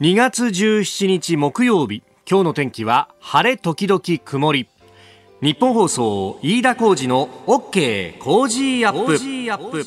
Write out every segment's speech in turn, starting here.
2月17日木曜日。今日の天気は晴れ時々曇り。日本放送飯田浩二の OK 工事アップ。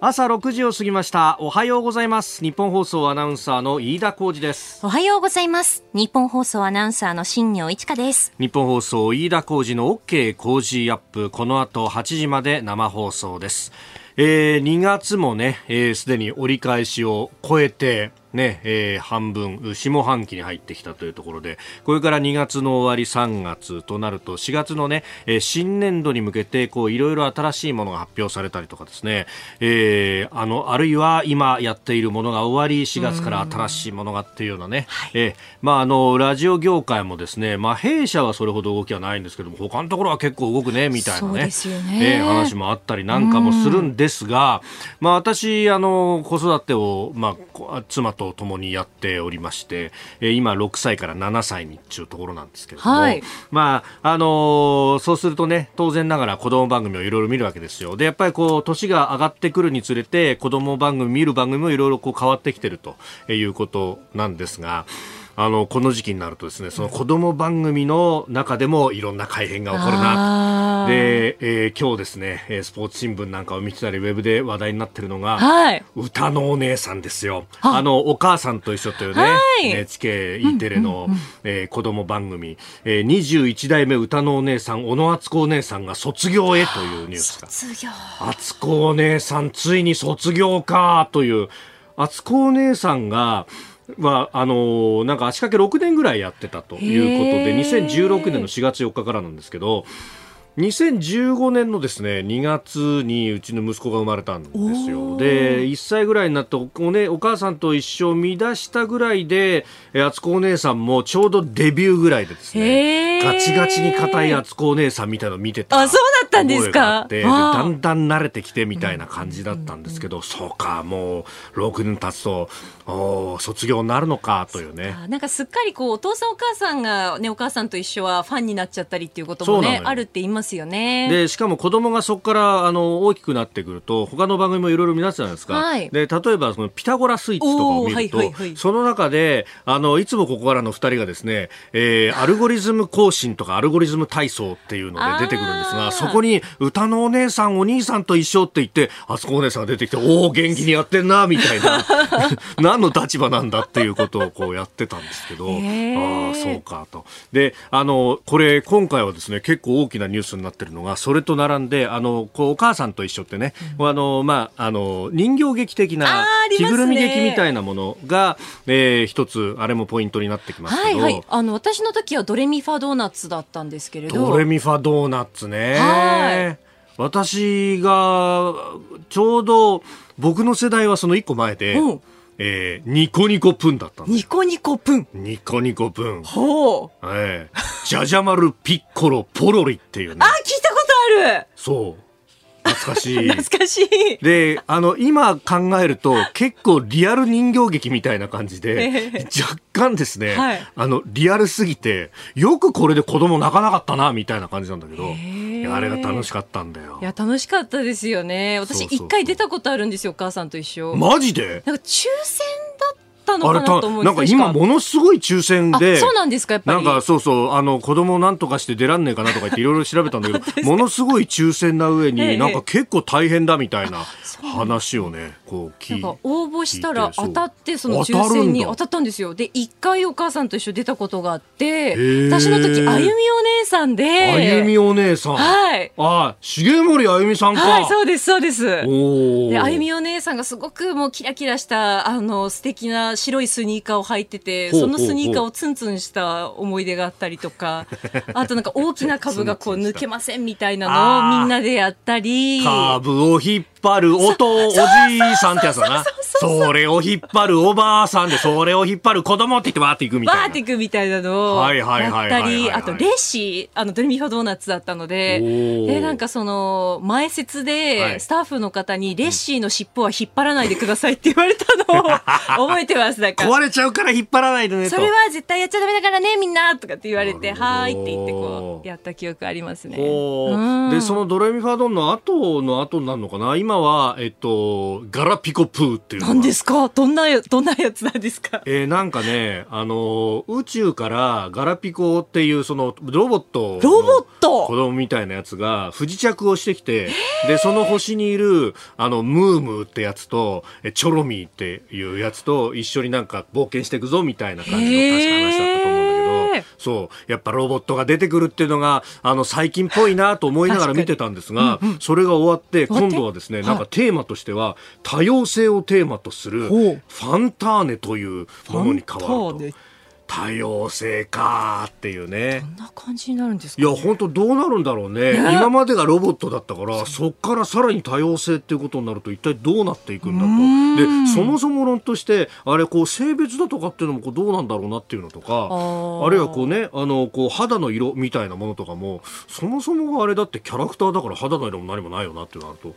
朝6時を過ぎました。おはようございます。日本放送アナウンサーの飯田浩二です。おはようございます。日本放送アナウンサーの新業一華です。日本放送飯田浩二の OK 工事アップ。この後8時まで生放送です。えー、2月もね、す、えー、で、に折り返しを超えて、ね、えー、半分、下半期に入ってきたというところで、これから2月の終わり3月となると、4月のね、えー、新年度に向けて、こう、いろいろ新しいものが発表されたりとかですね、えー、あの、あるいは今やっているものが終わり、4月から新しいものがっていうようなね、えー、まあ、あの、ラジオ業界もですね、まあ、弊社はそれほど動きはないんですけども、他のところは結構動くね、みたいなね、ね。えー、話もあったりなんかもするんですが、まあ、私、あの、子育てを、まあ、妻とと共にやっておりまして、えー、今6歳から7歳にっていうところなんですけれども、はい、まああのー、そうするとね当然ながら子供番組をいろいろ見るわけですよでやっぱりこう年が上がってくるにつれて子供番組見る番組もいろいろこう変わってきてるということなんですが。あのこの時期になるとですねその子供番組の中でもいろんな改変が起こるなで、えー、今日ですねスポーツ新聞なんかを見てたりウェブで話題になってるのが、はい、歌のお姉さんですよ。あ。のお母さんと一緒というね、はい、NHKE テレの、うんうんうん、えー、子供番組、えー、21代目歌のお姉さん小野敦子お姉さんが卒業へというニュースが。卒業。敦子お姉さんついに卒業かという。敦子お姉さんがは、あのー、なんか足掛け6年ぐらいやってたということで、2016年の4月4日からなんですけど、2015年のですね2月にうちの息子が生まれたんですよ。で1歳ぐらいになってお,、ね、お母さんと一緒を見出したぐらいで敦子お姉さんもちょうどデビューぐらいでですねガチガチに硬い敦子お姉さんみたいなの見てたあそうだったんですか？でだんだん慣れてきてみたいな感じだったんですけど、そうかもう6年経つとお卒業になるのかというね。なんかすっかりこうお父さんお母さんが、ね、お母さんと一緒はファンになっちゃったりっていうこともねあるって言いますよね。でしかも子供がそこからあの大きくなってくると他の番組もいろいろ見なってたじゃないですか。はい、で例えばそのピタゴラスイッチとかを見ると、はいはいはい、その中であのいつもここからの2人がですね、えー、アルゴリズム更新とかアルゴリズム体操っていうので出てくるんですがそこに歌のお姉さんお兄さんと一緒って言ってあそこお姉さんが出てきておお元気にやってんなみたいな 何の立場なんだっていうことをこうやってたんですけど、ああそうかと。であのこれ今回はですね結構大きなニュースになってるのがそれと並んであのこうお母さんと一緒ってね、うん、あのまああの人形劇的な着ぐるみ劇みたいなものが、ねえー、一つあれもポイントになってきますけど、はいはい、あの私の時はドレミファドーナツだったんですけれど。ドレミファドーナツね。はい。私がちょうど僕の世代はその一個前で、うんえー、ニコニコプンだったニコニコプンニコニコプン。ほう。ええー、ジャジャマルピッコロポロリっていうね。あ、聞いたことあるそう。懐かしい。懐かしい。で、あの、今考えると結構リアル人形劇みたいな感じで、若干ですね、はい、あの、リアルすぎて、よくこれで子供泣かなかったな、みたいな感じなんだけど、あれが楽しかったんだよ。いや、楽しかったですよね。私一回出たことあるんですよ、お母さんと一緒。マジで？なんか抽選だったのかなと思うなんか今ものすごい抽選でそうなんですかやっぱり。なんかそうそうあの子供なんとかして出らんねえかなとか言っていろいろ調べたんだけど ものすごい抽選な上に、なんか結構大変だみたいな話をねこう聞いて応募したら当たってその抽選に当たったんですよ。で一回お母さんと一緒出たことがあって私の時あゆみお姉さんで。あゆみお姉さん。はい。あ重森あゆみさんか。はいそうですそうです。であゆみお姉さんがすごくもうキラキラしたあの素敵な白いスニーカーを履いててそのスニーカーをツンツンした思い出があったりとか あとなんか大きな株がこう抜けませんみたいなのをみんなでやったり。株を引っ張る音おじいさんってやつだな。それを引っ張るおばあさんで、それを引っ張る子供って言ってわーっていくみたいな。わーっていくみたいなのをやったり、あとレシー、あの、ドレミファドーナツだったので、で、なんかその、前説で、スタッフの方にレッシーの尻尾は引っ張らないでくださいって言われたのを 覚えてだから壊れちゃうから引っ張らないでねと。それは絶対やっちゃダメだからねみんなとかって言われてはーいって言ってこうやった記憶ありますね。ほうでそのドレミファドンの後の後になるのかな？今はえっとガラピコプーっていう何ですか？どんなやどんなやつなんですか？えーなんかね、あの宇宙からガラピコっていうそのロボットのロボット？子供みたいなやつが不時着をしてきて、で、その星にいる、あの、ムームーってやつと、えチョロミーっていうやつと一緒になんか冒険していくぞみたいな感じの確か話だったと思うんだけど、そう、やっぱロボットが出てくるっていうのが、あの、最近っぽいなと思いながら見てたんですが、それが終わって、終わって？今度はですね、なんかテーマとしては、多様性をテーマとする、ファンターネというものに変わると。多様性かーっていうね。こ。んな感じになるんですか、いや本当どうなるんだろうね。今までがロボットだったからそっからさらに多様性っていうことになると一体どうなっていくんだと。でそもそも論としてあれこう性別だとかっていうのもこうどうなんだろうなっていうのとかー。あるいはこうねあのこう肌の色みたいなものとかもそもそもがあれだってキャラクターだから肌の色も何もないよなっていうのなると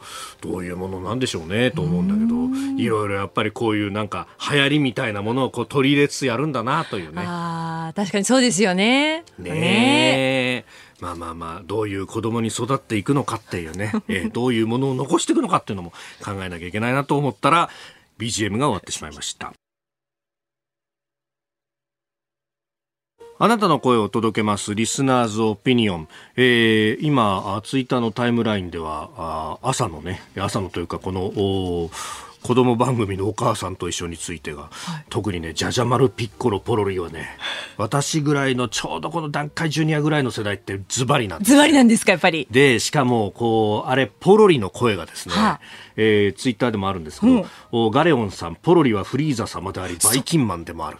どういうものなんでしょうねと思うんだけど。いろいろやっぱりこういうなんか流行りみたいなものをこう取り入れつつやるんだなというね。ああ確かにそうですよねねえ。まあまあまあ、どういう子供に育っていくのかっていうね、えーどういうものを残していくのかっていうのも考えなきゃいけないなと思ったら、BGM が終わってしまいました。あなたの声を届けますリスナーズオピニオン。えー今、あツイッターのタイムラインでは、あ朝のね、朝のというかこの、お子供番組のお母さんと一緒についてが、特にね、じゃじゃ丸ピッコロポロリはね、私ぐらいのちょうどこの段階ジュニアぐらいの世代ってズバリなんですズバリなんですかやっぱり。で、しかも、こう、あれ、ポロリの声がですね、はあえーツイッターでもあるんですけど、おガレオンさん、ポロリはフリーザ様であり、バイキンマンでもある。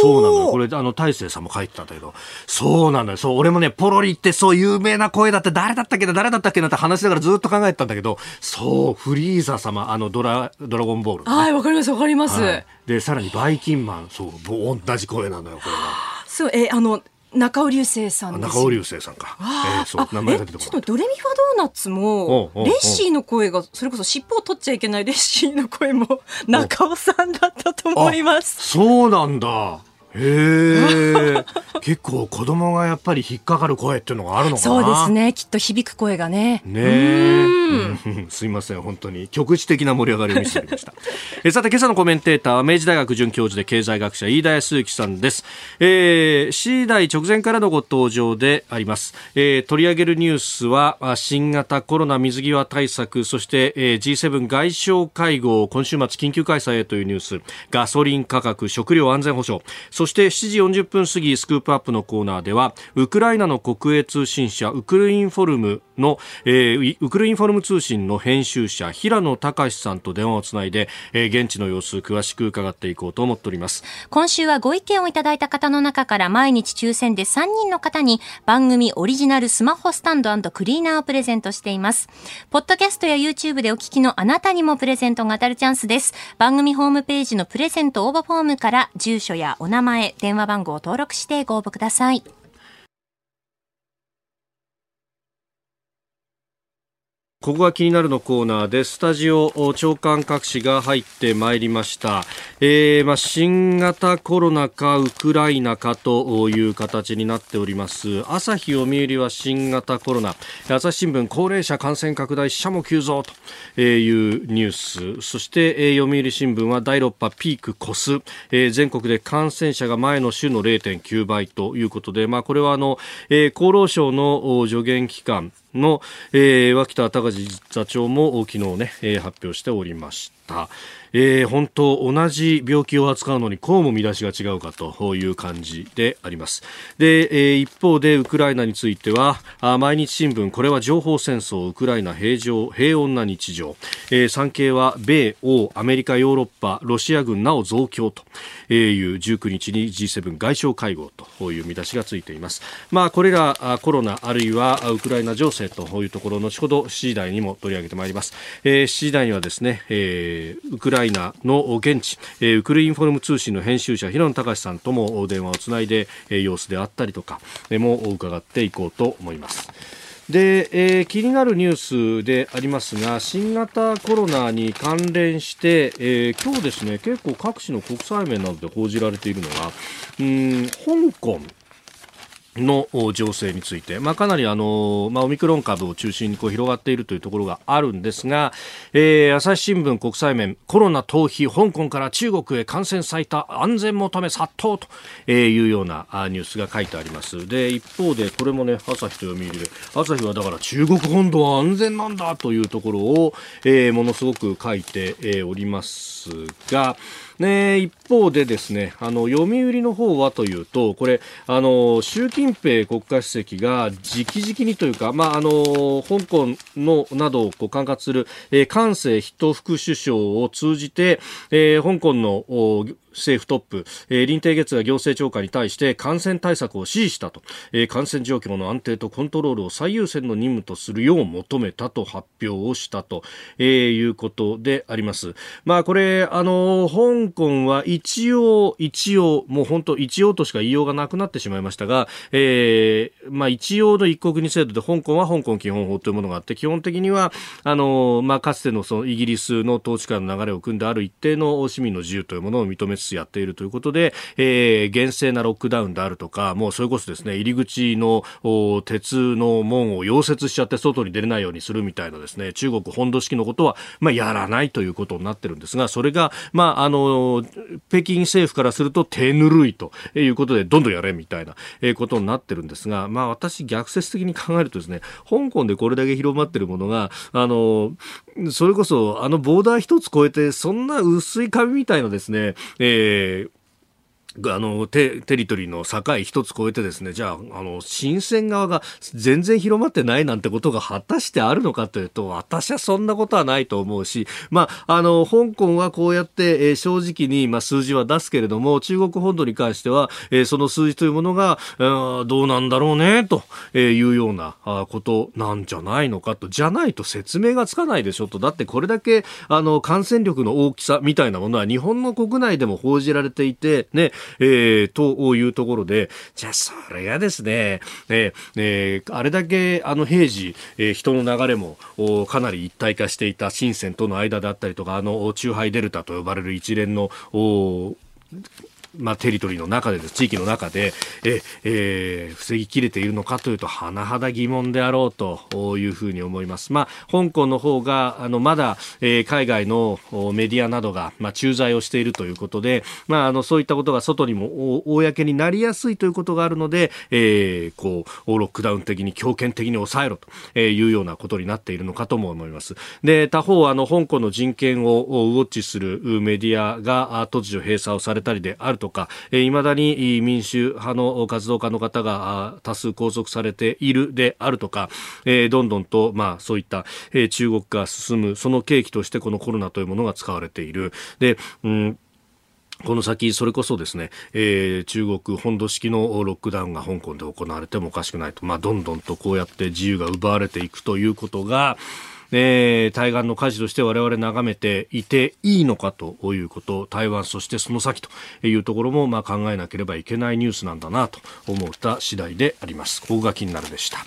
そうなのよ。これ、あの、大勢さんも書いてたんだけど、そうなのよ。そう、俺もね、ポロリってそう有名な声だって誰だったっけな、誰だったっけなって話しながらずっと考えてたんだけど、そう、フリーザ様、あの、ドラ、ドラゴンボールのね、はいわかりますわかります、はいで、さらにバイキンマン、そう、ぼ同じ声なのよ、これが。そうえあの中尾流星さん中尾流星さんか。えーそう、名前が出てちょっと。ドレミファドーナツもレッシーの声がそれこそ尻尾を取っちゃいけないレッシーの声も中尾さんだったと思いますそうなんだ。へえ。結構子供がやっぱり引っかかる声っていうのがあるのかな。そうです。ねきっと響く声がねねえ。うん すいません、本当に局地的な盛り上がりを見せておりました。えさて、今朝のコメンテーターは明治大学准教授で経済学者飯田康之さんです。えー、次第直前からのご登場であります。えー、取り上げるニュースは、あ新型コロナ水際対策、そして、えー、G7 外相会合、今週末緊急開催へというニュース、ガソリン価格、食料安全保障、そして7時40分過ぎ、スクープアップのコーナーでは、ウクライナの国営通信社、ウクルインフォルムの、えーウクルインフォルム通信の編集者、平野隆さんと電話をつないで、えー現地の様子、詳しく伺っていこうと思っております。今週はご意見をいただいた方の中から毎日抽選で3人の方に番組オリジナルスマホスタンドクリーナーをプレゼントしています。ポッドキャストや YouTube でお聞きのあなたにもプレゼントが当たるチャンスです。番組ホームページのプレゼント応募フォームから住所やお名前、電話番号を登録してご応募ください。ここが気になるのコーナーで、スタジオ長官各紙が入ってまいりました。えーまあ、新型コロナかウクライナかという形になっております。朝日読売は新型コロナ、朝日新聞高齢者感染拡大死者も急増というニュース。そして、え読売新聞は第6波ピーク越す、えー全国で感染者が前の週の0.9倍ということで、まあ、これはあの、えー厚労省の助言機関、の、えー脇田隆座長も昨日ね、えー発表しておりました。えー本当同じ病気を扱うのにこうも見出しが違うかという感じであります。で、えー一方でウクライナについては、あ毎日新聞これは情報戦争ウクライナ平常平穏な日常、えー産経は米欧アメリカヨーロッパロシア軍なお増強という19日に G7 外相会合という見出しがついています。まあこれらあコロナあるいはあウクライナ情勢というところ後ほど7時台にも取り上げてまいります。えー7時台にはですね、えーウクラライナの現地、えウクルインフォルム通信の編集者平野隆さんとも電話をつないで、え様子であったりとか、えも伺っていこうと思います。で、えー、気になるニュースでありますが新型コロナに関連して、えー、今日ですね結構各地の国際面などで報じられているのがうん香港の情勢について、まあ、かなりあの、まあ、オミクロン株を中心にこう広がっているというところがあるんですが、えー、朝日新聞国際面コロナ逃避香港から中国へ感染最多安全求め殺到というようなニュースが書いてあります。で一方でこれもね朝日と読売で朝日はだから中国本土は安全なんだというところを、えー、ものすごく書いて、おりますがね、一方でですね、あの、読売の方はというと、これ、あの、習近平国家主席が直々にというか、まあ、あの、香港の、などをこう管轄する、えー、関西筆頭副首相を通じて、えー、香港の、政府トップ、えー、林鄭月が行政長官に対して感染対策を指示したと、えー、感染状況の安定とコントロールを最優先の任務とするよう求めたと発表をしたと、えー、いうことであります。まあこれ、あの、香港は一応、一応、もう本当一応としか言いようがなくなってしまいましたが、えー、まあ一応の一国二制度で香港は香港基本法というものがあって、基本的には、あの、まあかつてのそのイギリスの統治下の流れを組んである一定の市民の自由というものを認めつつやっているということで、えー、厳正なロックダウンであるとか、もうそれこそですね、入り口の鉄の門を溶接しちゃって外に出れないようにするみたいなですね、中国本土式のことは、まあ、やらないということになってるんですが、それが、まあ、あの、北京政府からすると手ぬるいということで、どんどんやれみたいなことになってるんですが、まあ、私逆説的に考えるとですね、香港でこれだけ広まってるものが、あの、それこそ、あのボーダー一つ越えて、そんな薄い紙みたいなですね、えーあのテテリトリーの境一つ越えてですねじゃああの新鮮側が全然広まってないなんてことが果たしてあるのかというと私はそんなことはないと思うし、まあ、あの香港はこうやって、えー、正直に、まあ、数字は出すけれども中国本土に関しては、えー、その数字というものが、えー、どうなんだろうねというようなことなんじゃないのかとじゃないと説明がつかないでしょと。だってこれだけあの感染力の大きさみたいなものは日本の国内でも報じられていてねえー、というところで、じゃあそれがですね、えーえー、あれだけあの平時、えー、人の流れもかなり一体化していた深センとの間だったりとか、あの、中ハイデルタと呼ばれる一連のまあ、テリトリーの中で地域の中でえ、えー、防ぎきれているのかというと甚だ疑問であろうというふうに思います。まあ、香港の方があのまだ、えー、海外のメディアなどが、まあ、駐在をしているということで、まあ、あのそういったことが外にも公になりやすいということがあるので、えー、こうロックダウン的に強権的に抑えろというようなことになっているのかとも思います。で他方あの香港の人権をウォッチするメディアが突如閉鎖をされたりであるとか、い、え、ま、だに民主派の活動家の方が多数拘束されているであるとか、え、どんどんと、まあ、そういった、え、中国が進む、その契機としてこのコロナというものが使われている。で、うんこの先、それこそですね、えー、中国本土式のロックダウンが香港で行われてもおかしくないと、まあ、どんどんとこうやって自由が奪われていくということが、えー、対岸の火事として我々眺めていていいのかということ台湾そしてその先というところもまあ考えなければいけないニュースなんだなと思った次第であります。ここが気になるでした。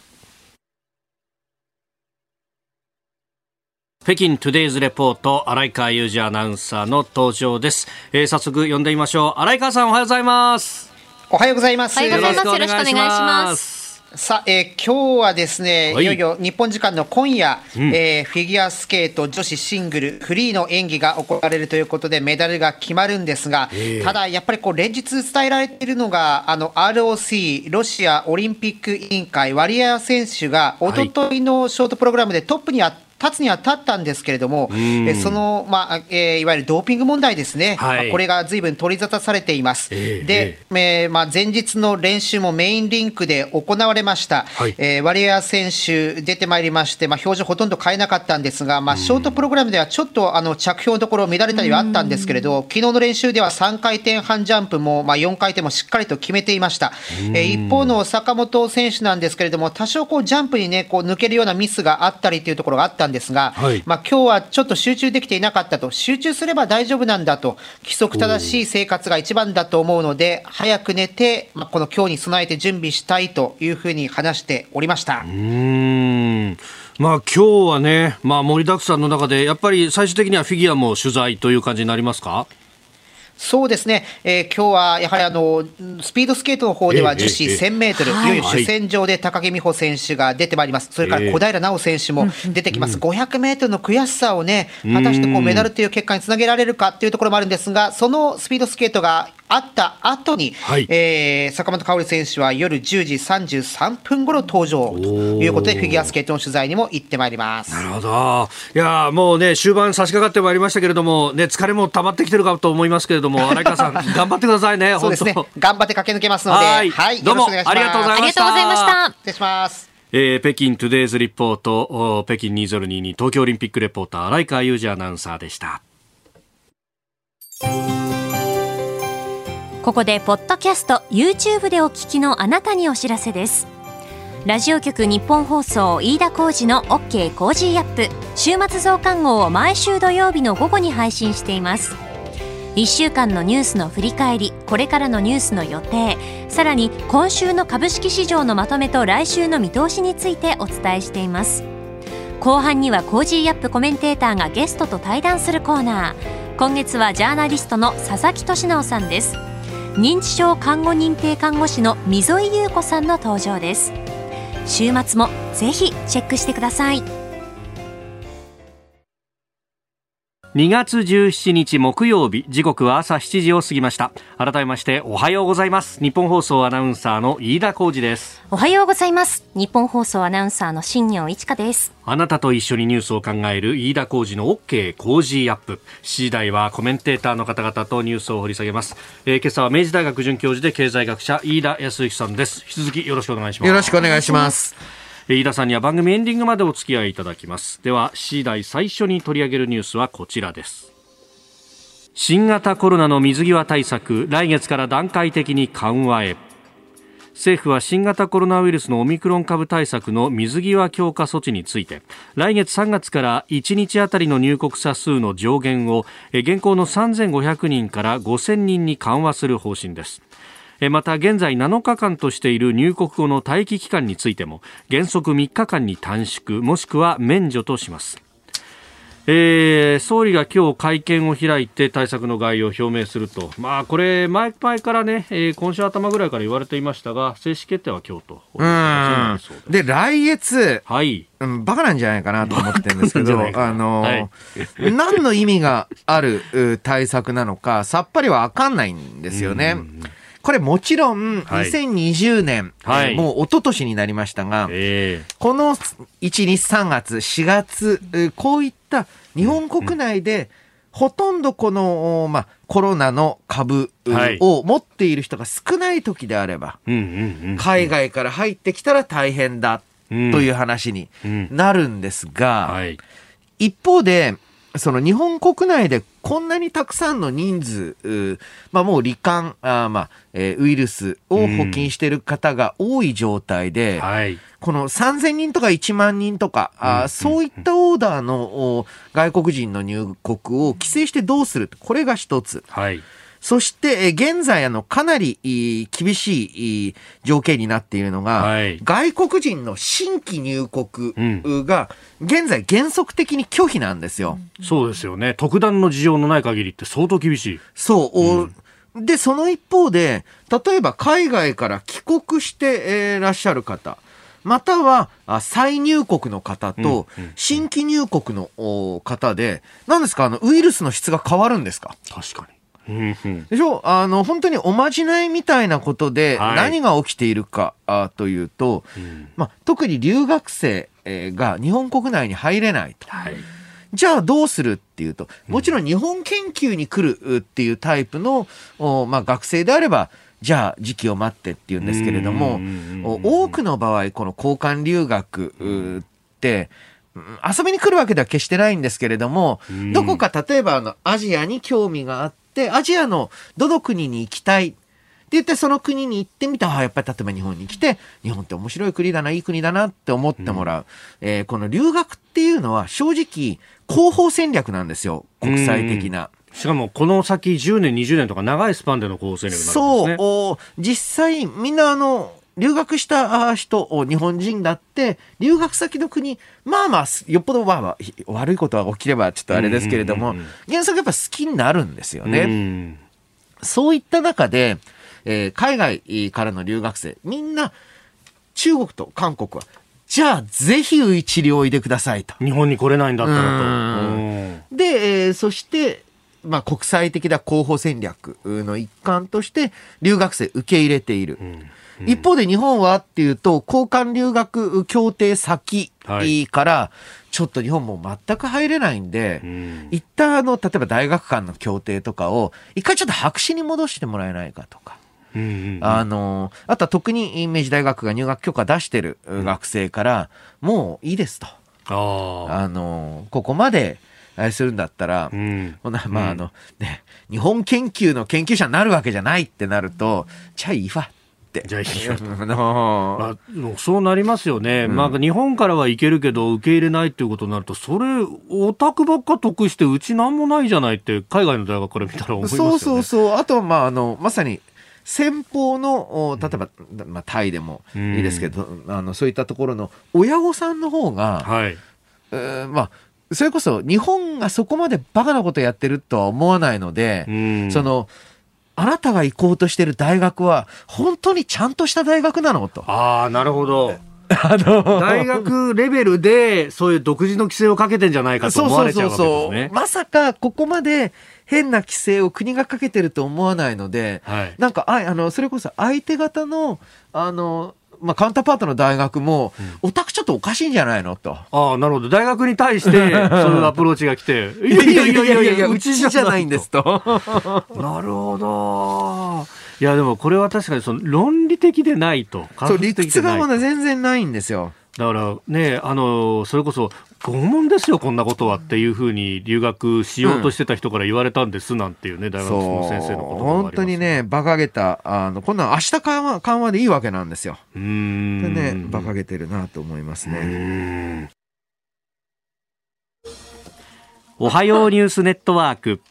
北京トゥデイズレポート荒井川裕二アナウンサーの登場です、えー、早速呼んでみましょう。荒井川さんおはようございます。おはようございます。よろしくお願いしますさあ、えー、今日はですね、はい、いよいよ日本時間の今夜、うん、えー、フィギュアスケート女子シングルフリーの演技が行われるということでメダルが決まるんですが、えー、ただやっぱりこう連日伝えられているのがあの ROC ロシアオリンピック委員会ワリア選手が一昨日のショートプログラムでトップにあって立つには立ったんですけれども、えその、まあえー、いわゆるドーピング問題ですね、はい、これがずいぶん取り沙汰されています。えー、で、えー、まあ、前日の練習もメインリンクで行われました、はい、えー、ワリエワ選手、出てまいりまして、まあ、表情ほとんど変えなかったんですが、まあ、ショートプログラムではちょっとあの着氷のところ乱れたりはあったんですけれど、昨日の練習では3回転半ジャンプも、まあ、4回転もしっかりと決めていました。えー、一方の坂本選手なんですけれども、多少こうジャンプにね、こう抜けるようなミスがあったりというところがあったんですが、はい、まあ今日はちょっと集中できていなかったと、集中すれば大丈夫なんだと、規則正しい生活が一番だと思うので、早く寝て、まあ、この今日に備えて準備したいというふうに話しておりました。うんん。まあ今日はね、まあ盛りだくさんの中で、やっぱり最終的にはフィギュアも取材という感じになりますか？そうですね、えー、今日はやはりあのスピードスケートの方では女子1000メートル、い。よいよ主戦場で高木美帆選手が出てまいります、それから小平奈緒選手も出てきます、500メートルの悔しさをね、果たしてこうメダルという結果につなげられるかというところもあるんですが、そのスピードスケートがあった後に、はい、えー、坂本花織選手は夜10時33分頃登場ということで、フィギュアスケートの取材にも行ってまいります。なるほど、いやもうね、終盤差し掛かってまいりましたけれども、ね、疲れも溜まってきてるかと思いますけれども、荒川さん、頑張ってくださいね、そうですね、頑張って駆け抜けますので、はい、はい、どうもありがとうございました。失礼します。えー、北京トゥデイズリポート、北京2022東京オリンピックレポーター、荒川裕二アナウンサーでした。ここでポッドキャスト YouTube でお聞きのあなたにお知らせです。ラジオ局ニッポン放送飯田浩二の OK コージーアップ。週末増刊号を毎週土曜日の午後に配信しています。1週間のニュースの振り返りこれからのニュースの予定。さらに今週の株式市場のまとめと来週の見通しについてお伝えしています。後半には Cozy Up コメンテーターがゲストと対談するコーナー。今月はジャーナリストの佐々木俊尚さんです。認知症看護認定看護師の溝井優子さんの登場です。週末もぜひチェックしてください。2月17日木曜日時刻は朝7時を過ぎました。改めましておはようございます。日本放送アナウンサーの飯田浩二です。おはようございます。日本放送アナウンサーの新業一華です。あなたと一緒にニュースを考える飯田浩二の OK 工事アップ。7時台はコメンテーターの方々とニュースを掘り下げます、えー、今朝は明治大学准教授で経済学者飯田康之さんです。引き続きよろしくお願いします。よろしくお願いします飯田さんには番組エンディングまでお付き合いいただきます。では C 台最初に取り上げるニュースはこちらです。新型コロナの水際対策来月から段階的に緩和へ。政府は新型コロナウイルスのオミクロン株対策の水際強化措置について来月3月から1日あたりの入国者数の上限を現行の3500人から5000人に緩和する方針です。また現在7日間としている入国後の待機期間についても原則3日間に短縮もしくは免除とします。えー、総理が今日会見を開いて対策の概要を表明すると、まあ、これ、前々からね、えー、今週頭ぐらいから言われていましたが、正式決定は今日と。うん。で、来月、はい、うん、バカなんじゃないかなと思ってるんですけど、あの、はい、何の意味がある対策なのか、さっぱりはわかんないんですよね。これもちろん、2020年、はい、もう一昨年になりましたが、えー、この1、2、3月、4月、こういった日本国内で、ほとんどこの、まあ、コロナの株を持っている人が少ない時であれば、海外から入ってきたら大変だという話になるんですが、一方で、その日本国内でこんなにたくさんの人数、まあもう罹患、あまあ、えー、ウイルスを補菌している方が多い状態で、うん。はい、この3000人とか1万人とか、あそういったオーダーの外国人の入国を規制してどうするこれが一つ。はいそして、現在、あの、かなり厳しい条件になっているのが、はい、外国人の新規入国が、現在原則的に拒否なんですよ。そうですよね。特段の事情のない限りって相当厳しい。そう。うん、で、その一方で、例えば海外から帰国していらっしゃる方、または再入国の方と新規入国の方で、何ですか？あの、ウイルスの質が変わるんですか？確かに。でしょ？あの本当におまじないみたいなことで何が起きているか、はい、というと、うん、まあ、特に留学生が日本国内に入れないと。はい。じゃあどうするっていうと、もちろん日本研究に来るっていうタイプの、まあ、学生であれば、じゃあ時期を待ってっていうんですけれども、多くの場合、この交換留学って、遊びに来るわけでは決してないんですけれども、どこか例えばあのアジアに興味があっ、アジアのどの国に行きたい？って言って、その国に行ってみたら、やっぱり例えば日本に来て、日本って面白い国だな、いい国だなって思ってもらう。うん、えー、この留学っていうのは正直、広報戦略なんですよ。国際的な。しかもこの先10年、20年とか長いスパンでの広報戦略なんですね。そう。実際、みんなあの、留学した人、日本人だって、留学先の国、まあまあ、よっぽどまあまあ、悪いことが起きればちょっとあれですけれども、原則やっぱ好きになるんですよね。そういった中で、えー、海外からの留学生、みんな、中国と韓国は、じゃあ、ぜひ一流おいでくださいと。日本に来れないんだったらと。で、えー、そして、まあ、国際的な候補戦略の一環として留学生受け入れている。うんうん、一方で日本はっていうと、交換留学協定先から、ちょっと日本も全く入れないんで、一旦あの、例えば大学間の協定とかを、一回ちょっと白紙に戻してもらえないかとか。あの、あとは特に明治大学が入学許可出してる学生から、もういいですと。あの、ここまで、あれするんだったら、うん、まああの、ね、日本研究の研究者になるわけじゃないってなると、じゃあいいわ。じゃあいいよ。ま あ、そうなりますよね、うん、まあ、日本からは行けるけど、受け入れないっていうことになると、それ、オタクばっか得して、うちなんもないじゃないって、海外の大学から見たら思いますよ、ね、そうそうそう、あとは、まあ、あのまさに先方の例えば、まあ、タイでもいいですけど、うん、あのそういったところの親御さんの方が、はい。えー、まあそれこそ日本がそこまでバカなことやってるとは思わないので、うん、そのあなたが行こうとしてる大学は本当にちゃんとした大学なのと。ああなるほど。あの大学レベルでそういう独自の規制をかけてんじゃないかと思われちゃうわけですね。そうそうそうまさかここまで変な規制を国がかけてると思わないので、はい、なんかああのそれこそ相手方のあのまあ、カウンターパートの大学も、うん、オタクちょっとおかしいんじゃないの？と。ああ、なるほど。大学に対して、そういうアプローチが来て、いやいやいやいやいや、うちじゃないんですと。なるほど。いや、でもこれは確かにその論理的でないと。そう、理屈がまだ全然ないんですよ。だからね、あの、それこそ、拷問ですよ、こんなことはっていうふうに留学しようとしてた人から言われたんですなんていうね、うん、大学の先生のこと本当にね、馬鹿げた、あの、こんなん明日緩和緩和でいいわけなんですよ。うん。でね、馬鹿げてるなと思いますね。おはようニュースネットワーク。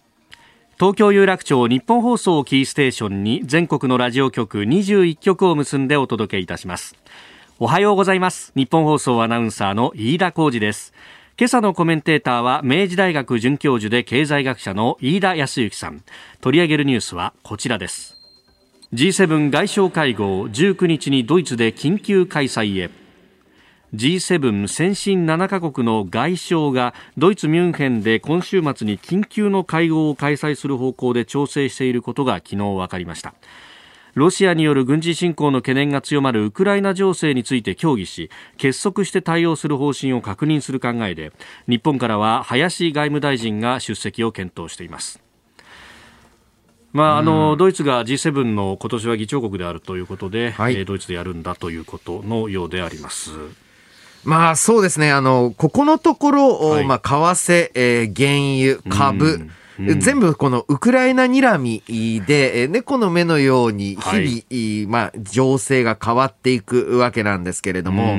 東京有楽町日本放送キーステーションに全国のラジオ局21局を結んでお届けいたします。おはようございます。日本放送アナウンサーの飯田浩二です。今朝のコメンテーターは明治大学准教授で経済学者の飯田康之さん。取り上げるニュースはこちらです。G7 外相会合19日にドイツで緊急開催へ。G7 先進7カ国の外相がドイツ・ミュンヘンで今週末に緊急の会合を開催する方向で調整していることが昨日分かりました。ロシアによる軍事侵攻の懸念が強まるウクライナ情勢について協議し結束して対応する方針を確認する考えで日本からは林外務大臣が出席を検討しています。まあ、あのドイツが G7 の今年は議長国であるということで、はい、ドイツでやるんだということのようであります。まあそうですね、あのここのところ、はい、まあ、為替、えー、原油、株、全部このウクライナ睨みで、猫の目のように日々、はい、まあ、情勢が変わっていくわけなんですけれども、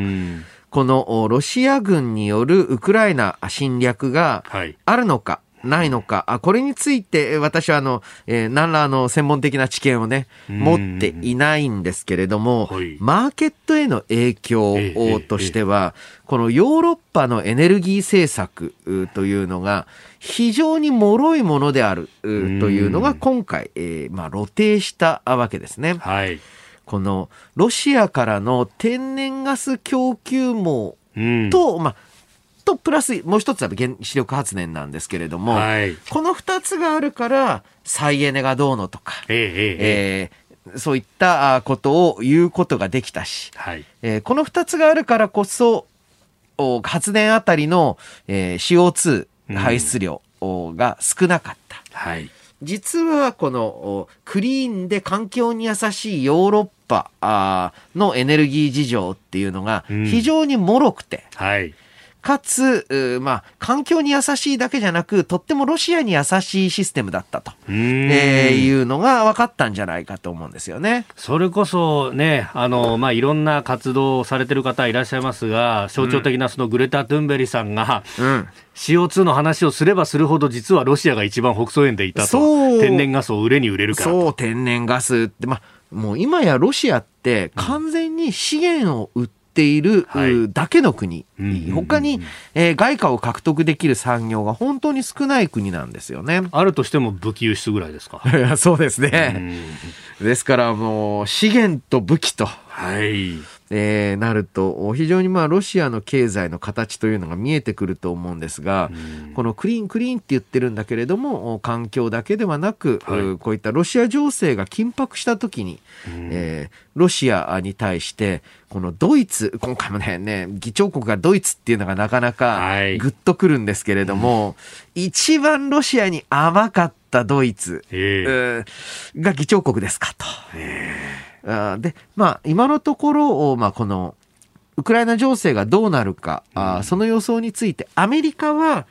このロシア軍によるウクライナ侵略があるのか、はいないのか、あこれについて私はあの、えー、何らあの専門的な知見をね、持っていないんですけれども、はい、マーケットへの影響としては、このヨーロッパのエネルギー政策というのが非常に脆いものであるというのが今回、えー、まあ露呈したわけですね。はい、このロシアからの天然ガス供給網と、まあとプラスもう一つは原子力発電なんですけれども、はい、この二つがあるから再エネがどうのとか、えー、えー、そういったことを言うことができたし、はい。えー、この二つがあるからこそ発電あたりの、えー、CO2 排出量が少なかった。うん、はい。実はこのクリーンで環境に優しいヨーロッパのエネルギー事情っていうのが非常に脆くて、うんはい、かつ、まあ、環境に優しいだけじゃなく、とってもロシアに優しいシステムだったと、えー、いうのが分かったんじゃないかと思うんですよね。それこそね、あの、まあ、いろんな活動をされてる方いらっしゃいますが、象徴的なそのグレタ・トゥンベリさんが、うん、CO2 の話をすればするほど、実はロシアが一番北総園でいたと。天然ガスを売れに売れるからそう、天然ガスって、まあ、もう今やロシアって完全に資源を売っている、だけの国、他に、えー、外貨を獲得できる産業が本当に少ない国なんですよね。あるとしても武器輸出ぐらいですか？そうですね。ですからもう資源と武器と、はい、えー、なると非常にまあロシアの経済の形というのが見えてくると思うんですが、このクリーンクリーンって言ってるんだけれども環境だけではなく、はい、こういったロシア情勢が緊迫した時に、えー、ロシアに対してこのドイツ今回もねね議長国がドイツっていうのがなかなかグッとくるんですけれども、はい、一番ロシアに甘かったドイツ、えー、が議長国ですかと。えーで、まあ、今のところ、まあ、この、ウクライナ情勢がどうなるか、うん、あその予想について、アメリカは、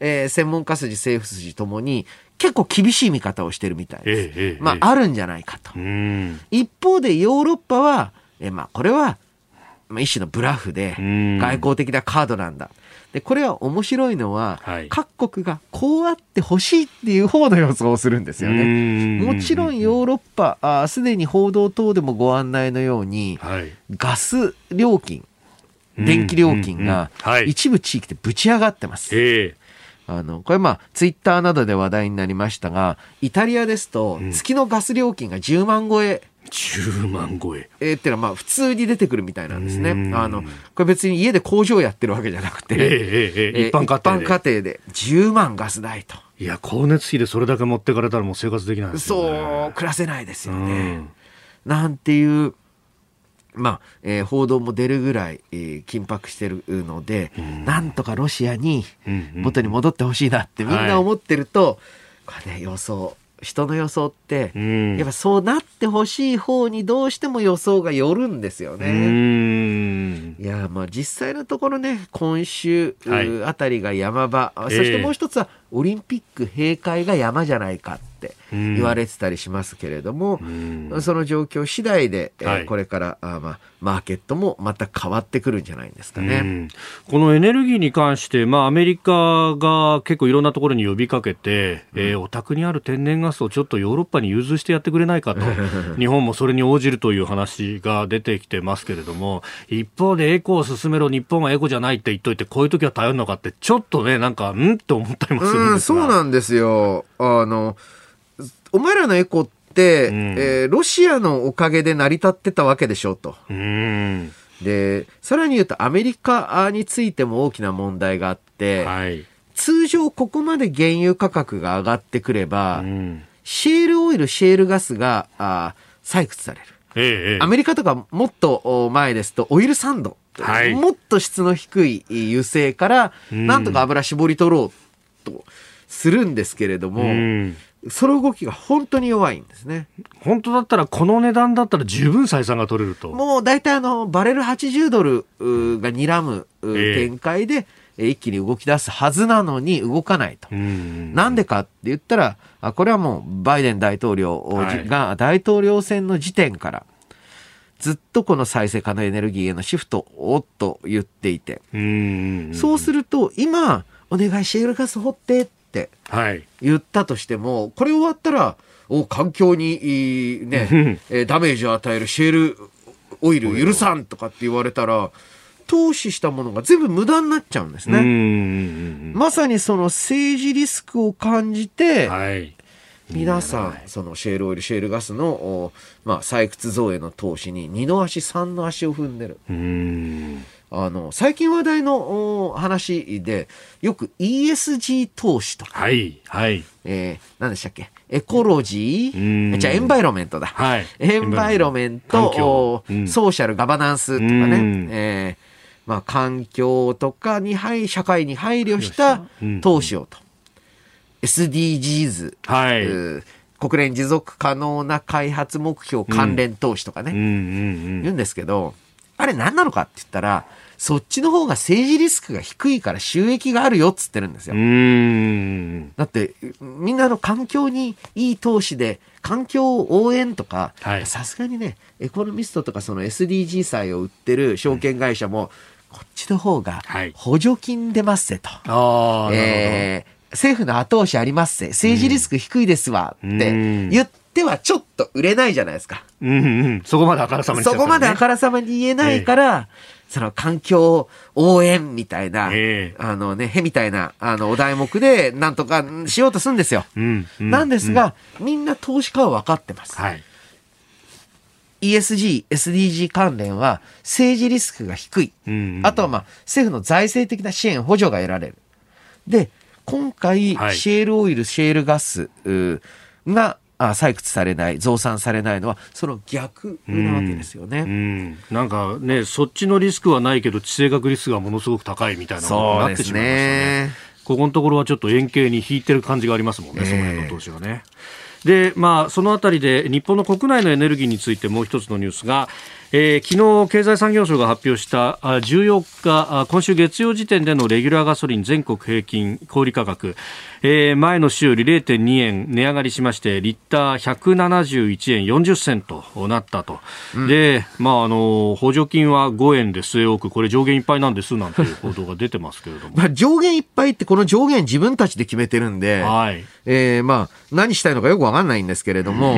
えー、専門家筋、政府筋ともに、結構厳しい見方をしてるみたいです。ええ、まあ、あるんじゃないかと。一方で、ヨーロッパは、えー、まあ、これは、まあ、一種のブラフで、外交的なカードなんだ。で、これは面白いのは、はい、各国がこうあってほしいっていう方の予想をするんですよね。もちろんヨーロッパ、すでに報道等でもご案内のように、はい、ガス料金、電気料金が一部地域でぶち上がってます。あの、これまあ、ツイッターなどで話題になりましたが、イタリアですと、月のガス料金が10万超え10万超え。えー、ってのはまあ普通に出てくるみたいなんですね。あの、これ別に家で工場やってるわけじゃなくて、えー、えー、一般家庭で。一般家庭で10万ガス代と。いや、光熱費でそれだけ持ってかれたらもう生活できないですよね。そう、暮らせないですよね。なんていう、まあ、えー、報道も出るぐらい、えー、緊迫してるので、うん、なんとかロシアに元に戻ってほしいなってみんな思ってると、はい、これね、予想人の予想って、うん、やっぱそうなってほしい方にどうしても予想が寄るんですよね。いやまあ実際のところね今週あたりが山場、はい、そしてもう一つはオリンピック閉会が山じゃないかって言われてたりしますけれども、その状況次第で、はい、えー、これからあ、まあ、マーケットもまた変わってくるんじゃないんですかね。このエネルギーに関して、まあ、アメリカが結構いろんなところに呼びかけて、うん、えー、お宅にある天然ガスをちょっとヨーロッパに融通してやってくれないかと、日本もそれに応じるという話が出てきてますけれども、一方でエコを進めろ、日本はエコじゃないって言っといて、こういう時は頼るのかって、ちょっとね、なんか、ん？って思ったりもするんですそうなんですよ。あの、お前らのエコって、うん、えー、ロシアのおかげで成り立ってたわけでしょうと。うん。で、さらに言うとアメリカについても大きな問題があって、はい、通常ここまで原油価格が上がってくれば、うん、シェールオイル、シェールガスがあ採掘される。ええ、アメリカとかもっと前ですとオイルサンド、はい、もっと質の低い油性からなんとか油絞り取ろうとするんですけれども、うんその動きが本当に弱いんですね。本当だったら、この値段だったら十分採算が取れると。もう大体あの、バレル80ドルが睨む展開で、一気に動き出すはずなのに動かないと。なんでかって言ったら、あこれはもうバイデン大統領が大統領選の時点から、ずっとこの再生可能エネルギーへのシフトをと言っていて、そうすると今、お願いシェールガス掘ってって言ったとしても、はい、これ終わったら、お環境にね、えダメージを与えるシェールオイル許さんとかって言われたら、投資したものが全部無駄になっちゃうんですね。まさにその政治リスクを感じて、はい、皆さん、そのシェールオイル、シェールガスの、まあ、採掘増への投資に二の足、三の足を踏んでる。あの、最近話題の話で、よく ESG 投資とか。はい、はい。えー、何でしたっけ？エコロジー？じゃあエンバイロメントだ。はい。エンバイロメント、うん、ソーシャルガバナンスとかね。えー、まあ、環境とかに配、社会に配慮した投資をと。SDGs。はい。国連持続可能な開発目標関連投資とかね。言うんですけど、あれ何なのかって言ったら、そっちの方が政治リスクが低いから収益があるよっつってるんですよ。だって、みんなの環境にいい投資で、環境を応援とか、さすがにね、エコノミストとかその SDG 債を売ってる証券会社も、こっちの方が補助金出ますぜと。はい、えー政府の後押しありますせ。政治リスク低いですわって言っってはちょっと売れないじゃないですか。うんうん。そこまであからさまに、ね、そこまであからさまに言えないから、えー、その環境応援みたいな、えー、あのね、へみたいな、あの、お題目でなんとかしようとするんですよ。うん、うん、なんですが、うん、みんな投資家は分かってます。はい。ESG、SDG 関連は政治リスクが低い。うんうん、あとはまあ政府の財政的な支援、補助が得られる。で、今回、はい、シェールオイル、シェールガスがあ採掘されない、増産されないのは、その逆なわけですよね、うん、なんかね、そっちのリスクはないけど、地政学リスクがものすごく高いみたいなことになってしまいましたね。ね。ここのところはちょっと円形に引いてる感じがありますもんね、その辺の投資がね。で、まあ、そのあたりで日本の国内のエネルギーについてもう一つのニュースが、えー、昨日経済産業省が発表した14日今週月曜時点でのレギュラーガソリン全国平均小売価格、えー、前の週より0.2円値上がりしましてリッター171円40銭となったと、うん、で、まあ、あの補助金は5円で据え置く。これ上限いっぱいなんですなんていう報道が出てますけれども。まあ上限いっぱいってこの上限自分たちで決めてるんで、はい。えーまあ、何したいのかよくわかんないんですけれども、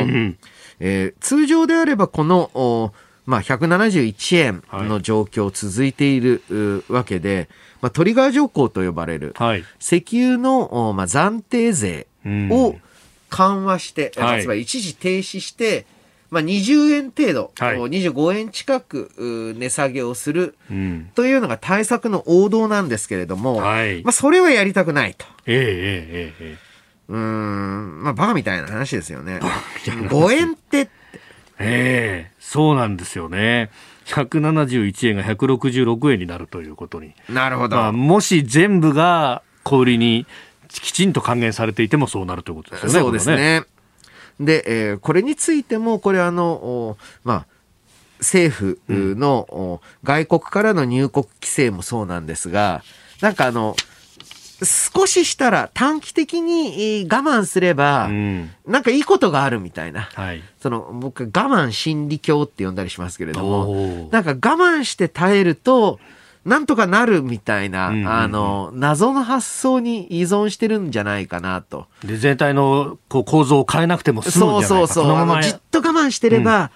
えー、通常であればこのまあ、171円の状況続いているわけで、まあ、トリガー条項と呼ばれる、石油の、まあ、暫定税を緩和して、つまり一時停止して、まあ、20円程度、はい、25円近く値下げをするというのが対策の王道なんですけれども、はい、まあ、それはやりたくないと。ええええええ。うん、まあ、バカみたいな話ですよね。5円ってええそうなんですよね。171円が166円になるということに。なるほど。まあ、もし全部が小売りにきちんと還元されていてもそうなるということですよね。そうですね。で、えー、これについても、これあの、まあ、政府の、外国からの入国規制もそうなんですが、なんかあの、少ししたら短期的に我慢すれば、なんかいいことがあるみたいな。はい、その僕我慢心理教って呼んだりしますけれども、なんか我慢して耐えると、なんとかなるみたいな、うんうんうん、あの、謎の発想に依存してるんじゃないかなと。で、全体のこう構造を変えなくても済むんじゃないか。そうそうそう。じっと我慢してれば、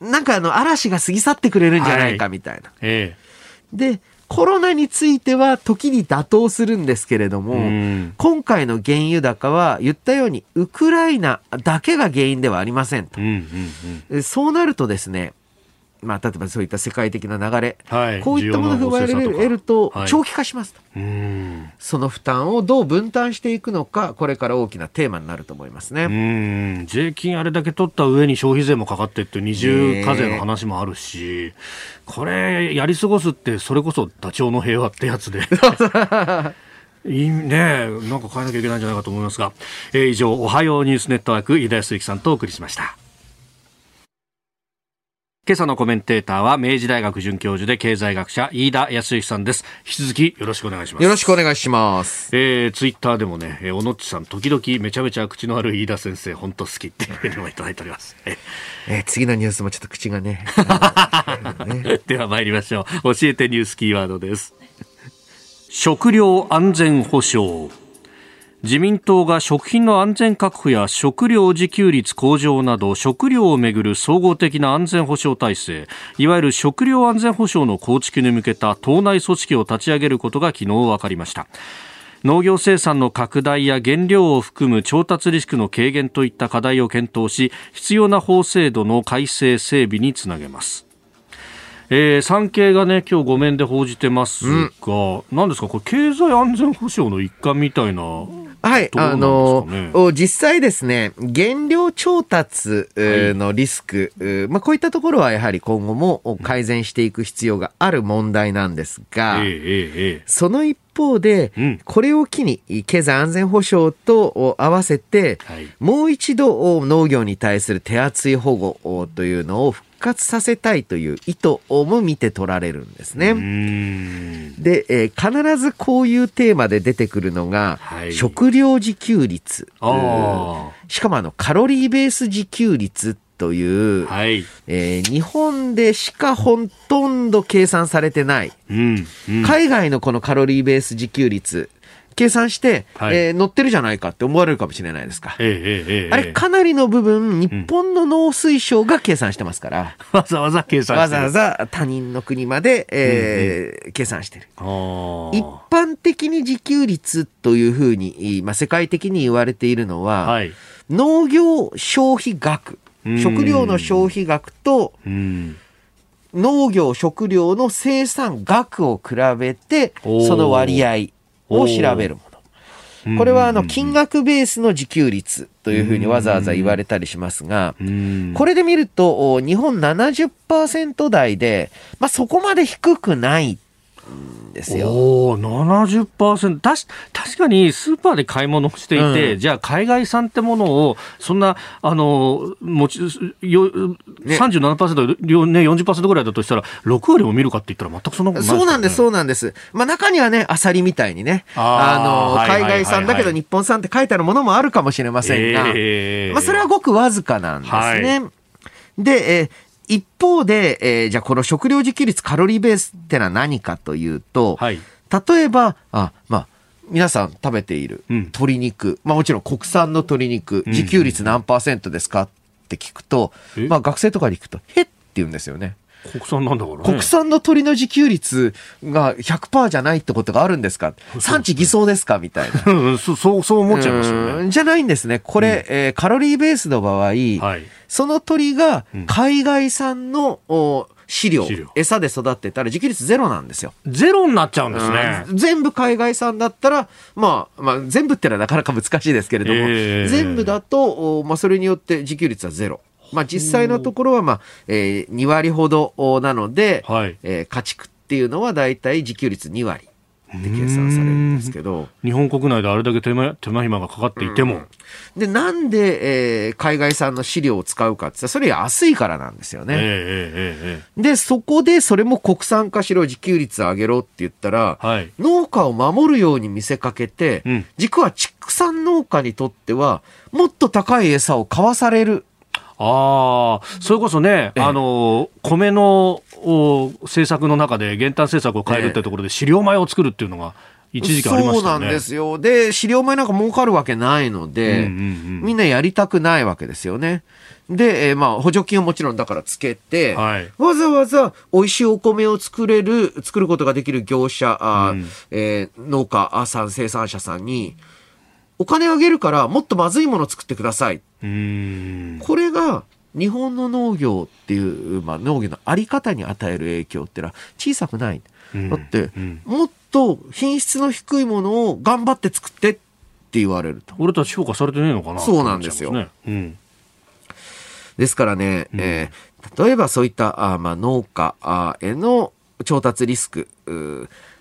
うん、なんかあの、嵐が過ぎ去ってくれるんじゃないかみたいな。はい。ええ、で、コロナについては時に妥当するんですけれども、今回の原油高は言ったようにウクライナだけが原因ではありませんと。うんうんうん、そうなるとですね、まあ、例えばそういった世界的な流れ、はい、こういったものが生まれると長期化しますと、はい、その負担をどう分担していくのかこれから大きなテーマになると思いますね。税金あれだけ取った上に消費税もかかってって二重課税の話もあるし、これやり過ごすってそれこそダチョウの平和ってやつで。いいね。なんか変えなきゃいけないんじゃないかと思いますが、えー、以上おはようニュースネットワーク井田康之さんとお送りしました今朝のコメンテーターは明治大学准教授で経済学者飯田康之さんです。引き続きよろしくお願いします。よろしくお願いします。えー、ツイッターでもね、えー、おのっちさん、時々めちゃめちゃ口のある飯田先生、本当好きっていうのをいただいております。えー、えー、次のニュースもちょっと口がね。ね では参りましょう。教えてニュースキーワードです。食料安全保障。自民党が食品の安全確保や食料自給率向上など食料をめぐる総合的な安全保障体制いわゆる食料安全保障の構築に向けた党内組織を立ち上げることが昨日分かりました。農業生産の拡大や原料を含む調達リスクの軽減といった課題を検討し必要な法制度の改正整備につなげます。えー、産経がね、今日5面で報じてますが、うん、何ですか、これ、経済安全保障の一環みたいなはい、あの実際ですね、原料調達のリスク、はい、まあ、こういったところはやはり今後も改善していく必要がある問題なんですが、その一方で、これを機に経済安全保障と合わせて、もう一度農業に対する手厚い保護というのを活させたいという意図も見て取られるんですね。で、えー、必ずこういうテーマで出てくるのが、はい、食料自給率。しかもあの、カロリーベース自給率という、はい、えー、日本でしかほとんど計算されてない、うんうん、海外のこのカロリーベース自給率、計算して、はい、えー、乗ってるじゃないかって思われるかもしれないですか。ええええ、あれ、かなりの部分、日本の農水省が計算してますから。わざわざ計算わざわざ他人の国まで、えー、うんうん、計算してる。一般的に自給率というふうに、まあ、世界的に言われているのは、はい、農業消費額、食料の消費額と、農業食料の生産額を比べて、その割合を調べるもの。これはあの金額ベースの自給率というふうにわざわざ言われたりしますが、これで見ると日本70%台で、まあ、そこまで低くないですよ。お70%確確かにスーパーで買い物をしていて、うん、じゃあ海外産ってものをそんなあの持ちよ、ね、37%、ね、40%ぐらいだとしたら6割も見るかって言ったら全くそんなことない、ね、そうなんですそうなんです。まあ中にはねアサリみたいにねあの海外産だけど日本産って書いてあるものもあるかもしれませんが、えー、まあそれはごくわずかなんですね。はい。で、えー、一方で、えー、じゃあこの食料自給率カロリーベースってのは何かというと、はい、例えば、あ、まあ、皆さん食べている鶏肉、うん、まあもちろん国産の鶏肉、自給率何パーセントですかって聞くと、まあ学生とかに聞くと、へって言うんですよね。国産なんだから、ね、国産の鶏の自給率が100%じゃないってことがあるんですか？産地偽装ですか？みたいな。そう、そう思っちゃいますよね。じゃないんですね。これ、うん、えー、カロリーベースの場合、はい、その鳥が海外産の、うん飼料餌で育ってたら自給率ゼロなんですよ。ゼロになっちゃうんですね。うん、全部海外産だったら、まあ、まあ、全部ってのはなかなか難しいですけれども、えー、全部だと、まあ、それによって自給率はゼロ。まあ、実際のところは、まあえー、2割ほどなので、はい、えー、家畜っていうのは大体自給率2割。って計算されるんですけど。日本国内であれだけ手間手間暇がかかっていても、うん、でなんで、えー、海外産の飼料を使うかってそれ安いからなんですよね、えーえー、でそこでそれも国産化しろ自給率上げろって言ったら、はい、農家を守るように見せかけて、うん、軸は畜産農家にとってはもっと高い餌を買わされるああ、それこそね、あの、米の政策の中で減反政策を変えるってところで飼料米を作るっていうのが、一時期ありましたね。そうなんですよ。で、飼料米なんか儲かるわけないので、みんなやりたくないわけですよね。で、えー、まあ、補助金をもちろんだからつけて、はい、わざわざ美味しいお米を作れる、作ることができる業者、あうん、えー、農家さん、生産者さんに、お金あげるからもっとまずいもの作ってください。これが日本の農業っていう、まあ、農業のあり方に与える影響っていうのは小さくない。だって、もっと品質の低いものを頑張って作ってって言われると。俺たち評価されてねえのかな？そうなんですよ。うん、ですからね、うん、えー、例えばそういったあ、まあ、農家への調達リスク、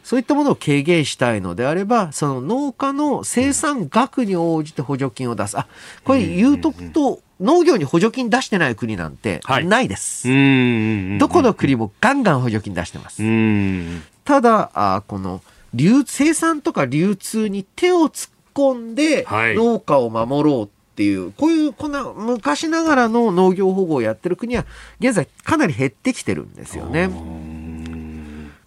そういったものを軽減したいのであれば、その農家の生産額に応じて補助金を出す。あ、これ言うとくと、農業に補助金出してない国なんてないです。はい、どこの国もガンガン補助金出してます。ただ、あこの流生産とか流通に手を突っ込んで農家を守ろうっていう、はい、こういうこんな昔ながらの農業保護をやってる国は現在かなり減ってきてるんですよね。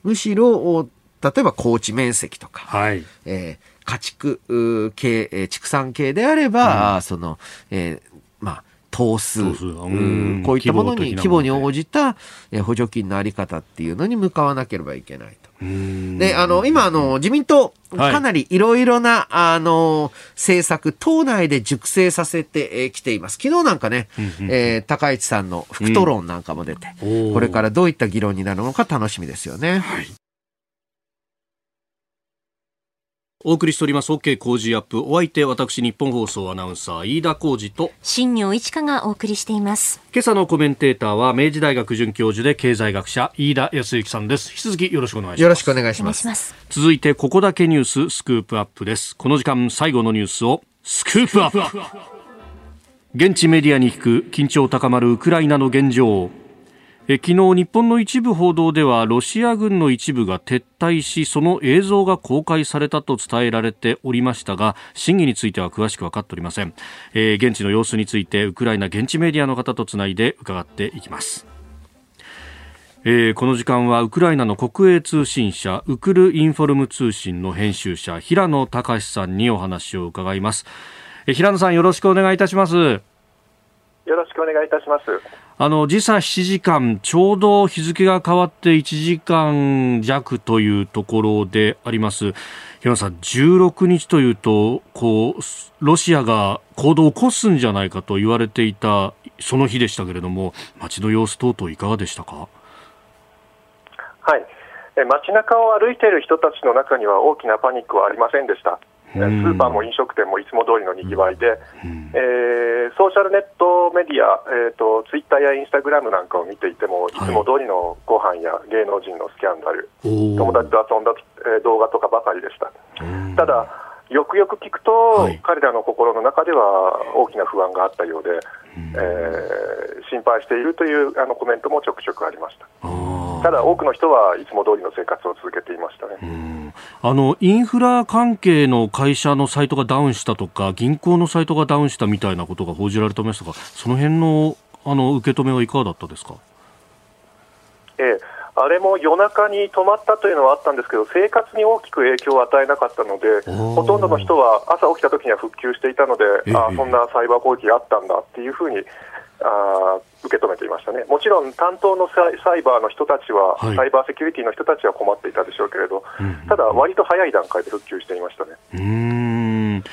むしろ例えば高地面積とか、はい、えー、家畜系、えー、畜産系であれば、うん、その、えー、まあ、頭数、うん、こういったものに、規模に応じた、えー、補助金のあり方っていうのに向かわなければいけないと。で、あの、今、あの、自民党、かなりいろいろな、あの、政策、党内で熟成させてきています。昨日なんかね、えー、高市さんの副討論なんかも出て、うん、これからどういった議論になるのか楽しみですよね。はいお送りしております。OK 工事アップ。お相手私日本放送アナウンサー飯田浩二と。新業一華がお送りしています。今朝のコメンテーターは明治大学准教授で経済学者飯田康之さんです。引き続きよろしくお願いします。よろしくお願いします。続いてここだけニューススクープアップです。この時間最後のニュースをスクープアップ。現地メディアに聞く緊張高まるウクライナの現状え昨日日本の一部報道ではロシア軍の一部が撤退しその映像が公開されたと伝えられておりましたが真偽については詳しく分かっておりません、えー、現地の様子についてウクライナ現地メディアの方とつないで伺っていきます。えー、この時間はウクライナの国営通信社ウクルインフォルム通信の編集者平野隆さんにお話を伺います、えー、平野さんよろしくお願いいたします。よろしくお願いいたします。あの時差7時間ちょうど日付が変わって1時間弱というところであります。平野さん16日というとこうロシアが行動を起こすんじゃないかと言われていたその日でしたけれども街の様子等々いかがでしたか？はい、街中を歩いている人たちの中には大きなパニックはありませんでした。スーパーも飲食店もいつも通りのにぎわいで、えー、ソーシャルネットメディア、えーと、ツイッターやインスタグラムなんかを見ていても、いつも通りのご飯や芸能人のスキャンダル、友達と遊んだ、えー、動画とかばかりでした。ただよくよく聞くと、はい、彼らの心の中では大きな不安があったようで、えー、心配しているというあのコメントもちょくちょくありました。ただ、多くの人はいつも通りの生活を続けていましたね。あのインフラ関係の会社のサイトがダウンしたとか、銀行のサイトがダウンしたみたいなことが報じられてましたが、その辺のあの受け止めはいかがだったですか？ええ。あれも夜中に止まったというのはあったんですけど、生活に大きく影響を与えなかったので、ほとんどの人は朝起きた時には復旧していたので、あそんなサイバー攻撃があったんだっていうふうにあ受け止めていましたね、もちろん担当のサイバーの人たちは、はい、サイバーセキュリティの人たちは困っていたでしょうけれど、うん、ただ、割と早い段階で復旧していましたね。うん。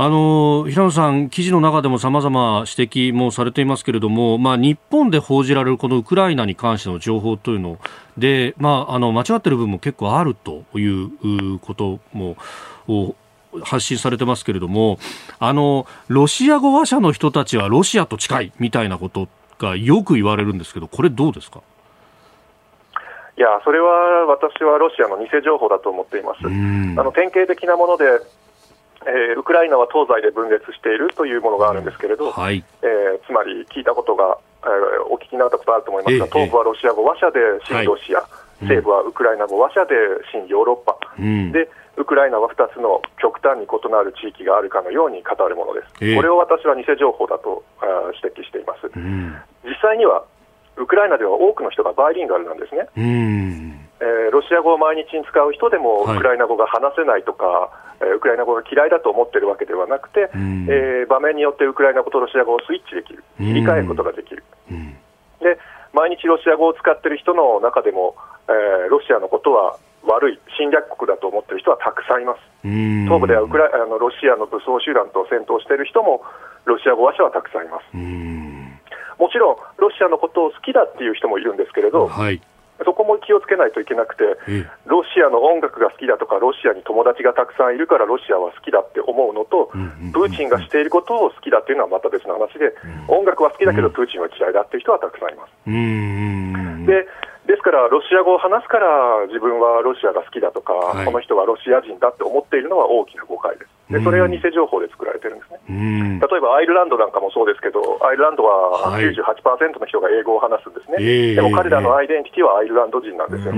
あの平野さん、記事の中でもさまざま指摘もされていますけれども、まあ、日本で報じられるこのウクライナに関しての情報というので、まあ、あの間違っている部分も結構あるということも発信されてますけれども、あの、ロシア語話者の人たちはロシアと近いみたいなことがよく言われるんですけど、これどうですか？いや、それは私はロシアの偽情報だと思っています。あの典型的なもので、えー、ウクライナは東西で分裂しているというものがあるんですけれど、はい、えー、つまり聞いたことが、えー、お聞きになったことあると思いますが、東部はロシア語話者で新ロシア、はい、西部はウクライナ語話者で新ヨーロッパ、うん、でウクライナは2つの極端に異なる地域があるかのように語るものです、えー、これを私は偽情報だと指摘しています、うん、実際にはウクライナでは多くの人がバイリンガルなんですね、うん。えー、ロシア語を毎日に使う人でもウクライナ語が話せないとか、はい、ウクライナ語が嫌いだと思っているわけではなくて、うん、えー、場面によってウクライナ語とロシア語をスイッチできる、切り替えることができる。で毎日ロシア語を使っている人の中でも、えー、ロシアのことは悪い侵略国だと思っている人はたくさんいます、東部ではウクライあのロシアの武装集団と戦闘している人もロシア語話者はたくさんいます。もちろん、ロシアのことを好きだっていう人もいるんですけれど、はい、そこも気をつけないといけなくて、ロシアの音楽が好きだとか、ロシアに友達がたくさんいるからロシアは好きだって思うのと、プーチンがしていることを好きだっていうのはまた別の話で、音楽は好きだけど、プーチンは嫌いだっていう人はたくさんいます。でですから、ロシア語を話すから自分はロシアが好きだとか、はい、この人はロシア人だって思っているのは大きな誤解です。でそれは偽情報で作られてるんですね。例えばアイルランドなんかもそうですけど、アイルランドは98%の人が英語を話すんですね。はい、でも彼らのアイデンティティはアイルランド人なんですよ。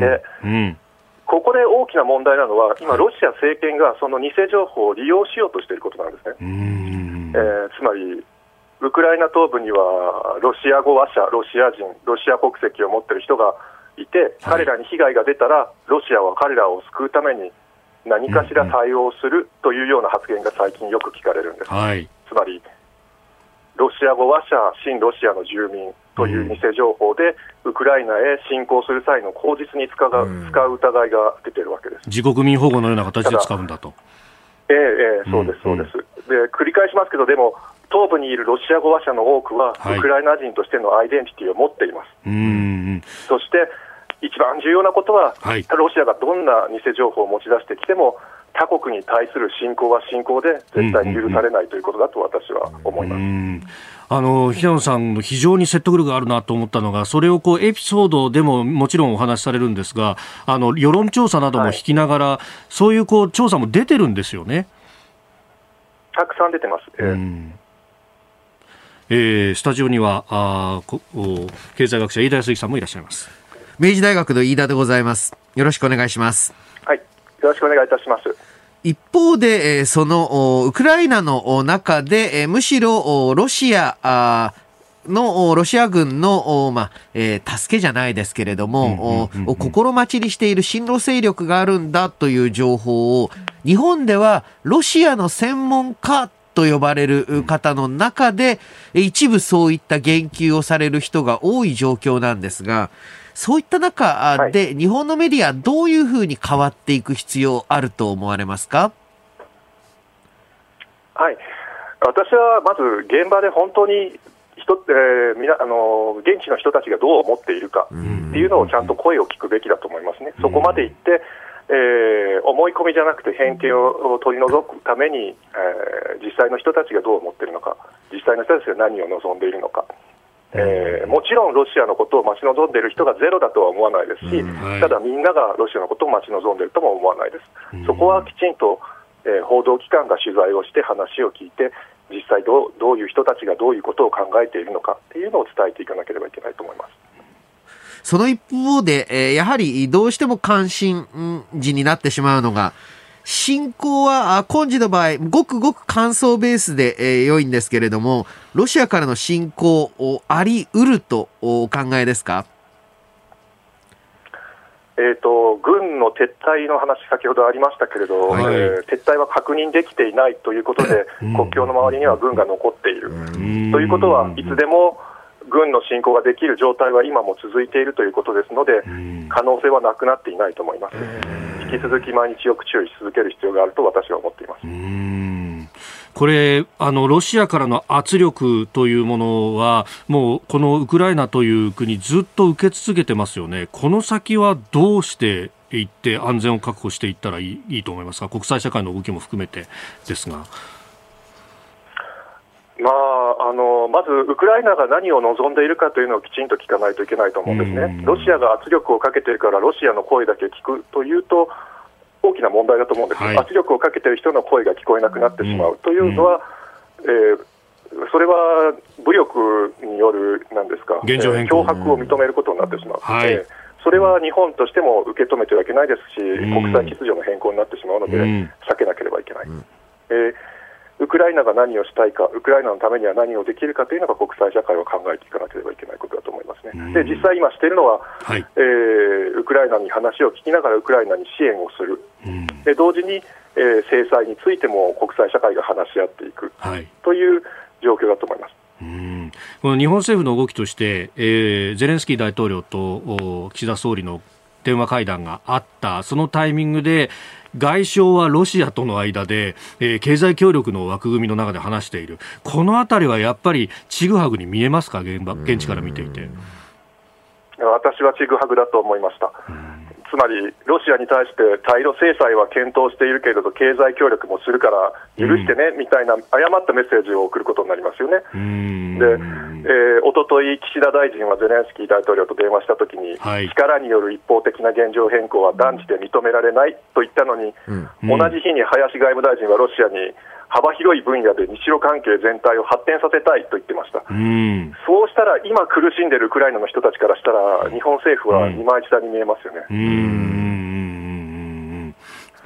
でここで大きな問題なのは、今、ロシア政権がその偽情報を利用しようとしていることなんですね。えー、つまりウクライナ東部にはロシア語話者、ロシア人、ロシア国籍を持っている人がいて、彼らに被害が出たら、ロシアは彼らを救うために何かしら対応するというような発言が最近よく聞かれるんです。はい、つまり、ロシア語話者、親ロシアの住民という偽情報で、ウクライナへ侵攻する際の口実に使う,、使う疑いが出ているわけです。自国民保護のような形で使うんだと。ええええ、そうです、そうです。で繰り返しますけど、でも、東部にいるロシア語話者の多くは、ウクライナ人としてのアイデンティティを持っています。そして、一番重要なことは、はい、ロシアがどんな偽情報を持ち出してきても、他国に対する侵攻は侵攻で絶対に許されないということだと私は思います。あの平野さん、非常に説得力があるなと思ったのが、それをこうエピソードでももちろんお話しされるんですが、あの世論調査なども引きながら、はい、そういうこう調査も出てるんですよね。たくさん出てます。えーえー、スタジオにはあ経済学者飯田康之さんもいらっしゃいます。明治大学の飯田でございます。よろしくお願いします。はい。よろしくお願いいたします。一方で、そのウクライナの中で、むしろロシアのロシア軍の、まあえー、助けじゃないですけれども、心待ちにしている親ロ勢力があるんだという情報を日本ではロシアの専門家と呼ばれる方の中で一部そういった言及をされる人が多い状況なんですがそういった中で日本のメディアどういうふうに変わっていく必要あると思われますか？はい。私はまず現場で本当に人、えー、みなあの現地の人たちがどう思っているかっていうのをちゃんと声を聞くべきだと思いますね。そこまで言ってえー、思い込みじゃなくて偏見を取り除くために、えー、実際の人たちがどう思っているのか、実際の人たちが何を望んでいるのか、えー、もちろんロシアのことを待ち望んでいる人がゼロだとは思わないですし、はい、ただみんながロシアのことを待ち望んでいるとも思わないです。そこはきちんと、えー、報道機関が取材をして話を聞いて、実際どうどういう人たちがどういうことを考えているのかっていうのを伝えていかなければいけないと思います。その一方で、えー、やはりどうしても関心事になってしまうのが、侵攻は、今時の場合、ごくごく感想ベースで、えー、良いんですけれども、ロシアからの侵攻をあり得るとお考えですか？えーと、軍の撤退の話、先ほどありましたけれど、はい、えー、撤退は確認できていないということで、国境の周りには軍が残っている。ということは、いつでも軍の侵攻ができる状態は今も続いているということですので、可能性はなくなっていないと思います。引き続き毎日よく注意し続ける必要があると私は思っています。これあの、ロシアからの圧力というものは、もうこのウクライナという国、ずっと受け続けてますよね、この先はどうしていって安全を確保していったらいいいいと思いますか、国際社会の動きも含めてですが。まあ、あのまずウクライナが何を望んでいるかというのをきちんと聞かないといけないと思うんですね、ロシアが圧力をかけているからロシアの声だけ聞くというと、大きな問題だと思うんです、はい、圧力をかけている人の声が聞こえなくなってしまう。というのは、うん。えー、それは武力によるなんですか、現状変更、脅迫を認めることになってしまう、はい、それは日本としても受け止めてはいけないですし、国際秩序の変更になってしまうので、避けなければいけない。えーウクライナが何をしたいか、ウクライナのためには何をできるかというのが国際社会は考えていかなければいけないことだと思いますね。で、実際今しているのは、はい、えー、ウクライナに話を聞きながらウクライナに支援をする。で、同時に、えー、制裁についても国際社会が話し合っていく、はい、という状況だと思います。うんこの日本政府の動きとして、えー、ゼレンスキー大統領と岸田総理の電話会談があった、そのタイミングで、外相はロシアとの間で、えー、経済協力の枠組みの中で話している。このあたりはやっぱりちぐはぐに見えますか、現場、現地から見ていて。私はちぐはぐだと思いました。つまり、ロシアに対して対ロ制裁は検討しているけれど、経済協力もするから許してね、みたいな誤ったメッセージを送ることになりますよね。で、えー、おととい、岸田大臣はゼレンスキー大統領と電話したときに、はい、力による一方的な現状変更は断じて認められないと言ったのに、同じ日に林外務大臣はロシアに、幅広い分野で日露関係全体を発展させたいと言ってました、うん、そうしたら今苦しんでいるウクライナの人たちからしたら、日本政府は二枚舌に見えますよね。うん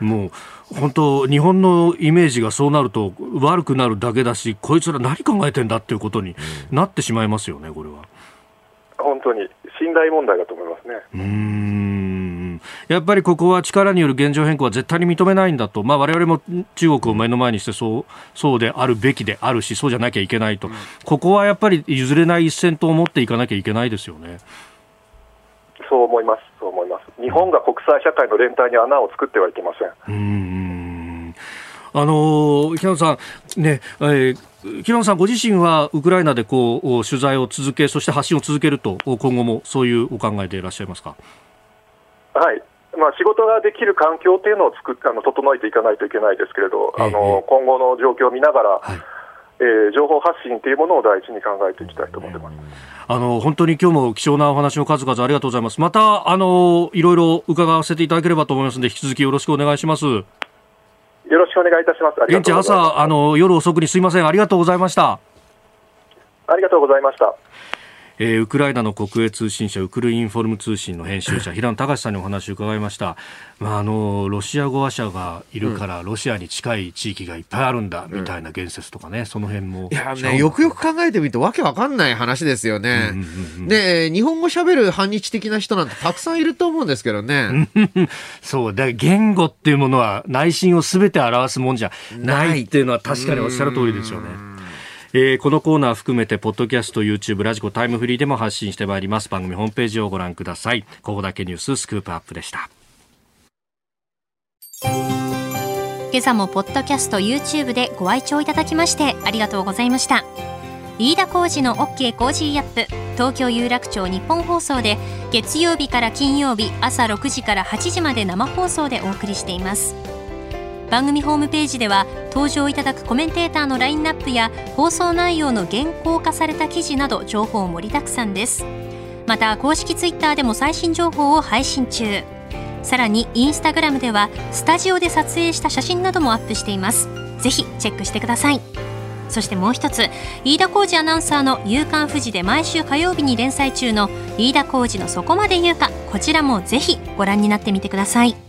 もう本当、日本のイメージがそうなると悪くなるだけだし、こいつら何考えてんだっていうことになってしまいますよね、これは。本当に信頼問題だと思いますね。うんやっぱりここは力による現状変更は絶対に認めないんだと、まあ、我々も中国を目の前にしてそうそうであるべきであるし、そうじゃなきゃいけないと、うん、ここはやっぱり譲れない一線と思っていかなきゃいけないですよね。そう思います、そう思います。日本が国際社会の連帯に穴を作ってはいけません。うんあの平野さん、ねえー、平野さんご自身はウクライナでこう取材を続け、そして発信を続けると、今後もそういうお考えでいらっしゃいますか？はいまあ、仕事ができる環境というのを作あの整えていかないといけないですけれど、あの今後の状況を見ながら、はい、えー、情報発信というものを第一に考えていきたいと思ってます。あの本当に今日も貴重なお話の数々ありがとうございます。またあのいろいろ伺わせていただければと思いますので引き続きよろしくお願いします。よろしくお願いいたします。現地朝あの夜遅くにすいませんありがとうございました。ありがとうございました。えー、ウクライナの国営通信社ウクルインフォルム通信の編集者平野隆さんにお話を伺いました、まあ、あのロシア語話者がいるから、ロシアに近い地域がいっぱいあるんだ、みたいな言説とかね、その辺もいやねよくよく考えてみるとわけわかんない話ですよね、うんうんうん、で日本語喋る反日的な人なんてたくさんいると思うんですけどね。そうだ言語っていうものは内心をすべて表すもんじゃないっていうのは確かにおっしゃる通りですよね。えー、このコーナー含めてポッドキャスト YouTube ラジコタイムフリーでも発信してまいります。番組ホームページをご覧ください。ここだけニューススクープアップでした。今朝もポッドキャスト YouTube でご愛聴いただきましてありがとうございました。飯田浩司の OK Cozy Up。東京有楽町ニッポン放送で月曜日から金曜日朝6時から8時まで生放送でお送りしています。番組ホームページでは登場いただくコメンテーターのラインナップや放送内容の原稿化された記事など情報盛りだくさんです。また公式ツイッターでも最新情報を配信中。さらにインスタグラムではスタジオで撮影した写真などもアップしています。ぜひチェックしてください。そしてもう一つ飯田浩二アナウンサーの「夕刊富士」で毎週火曜日に連載中の飯田浩二の「そこまで言うか」こちらもぜひご覧になってみてください。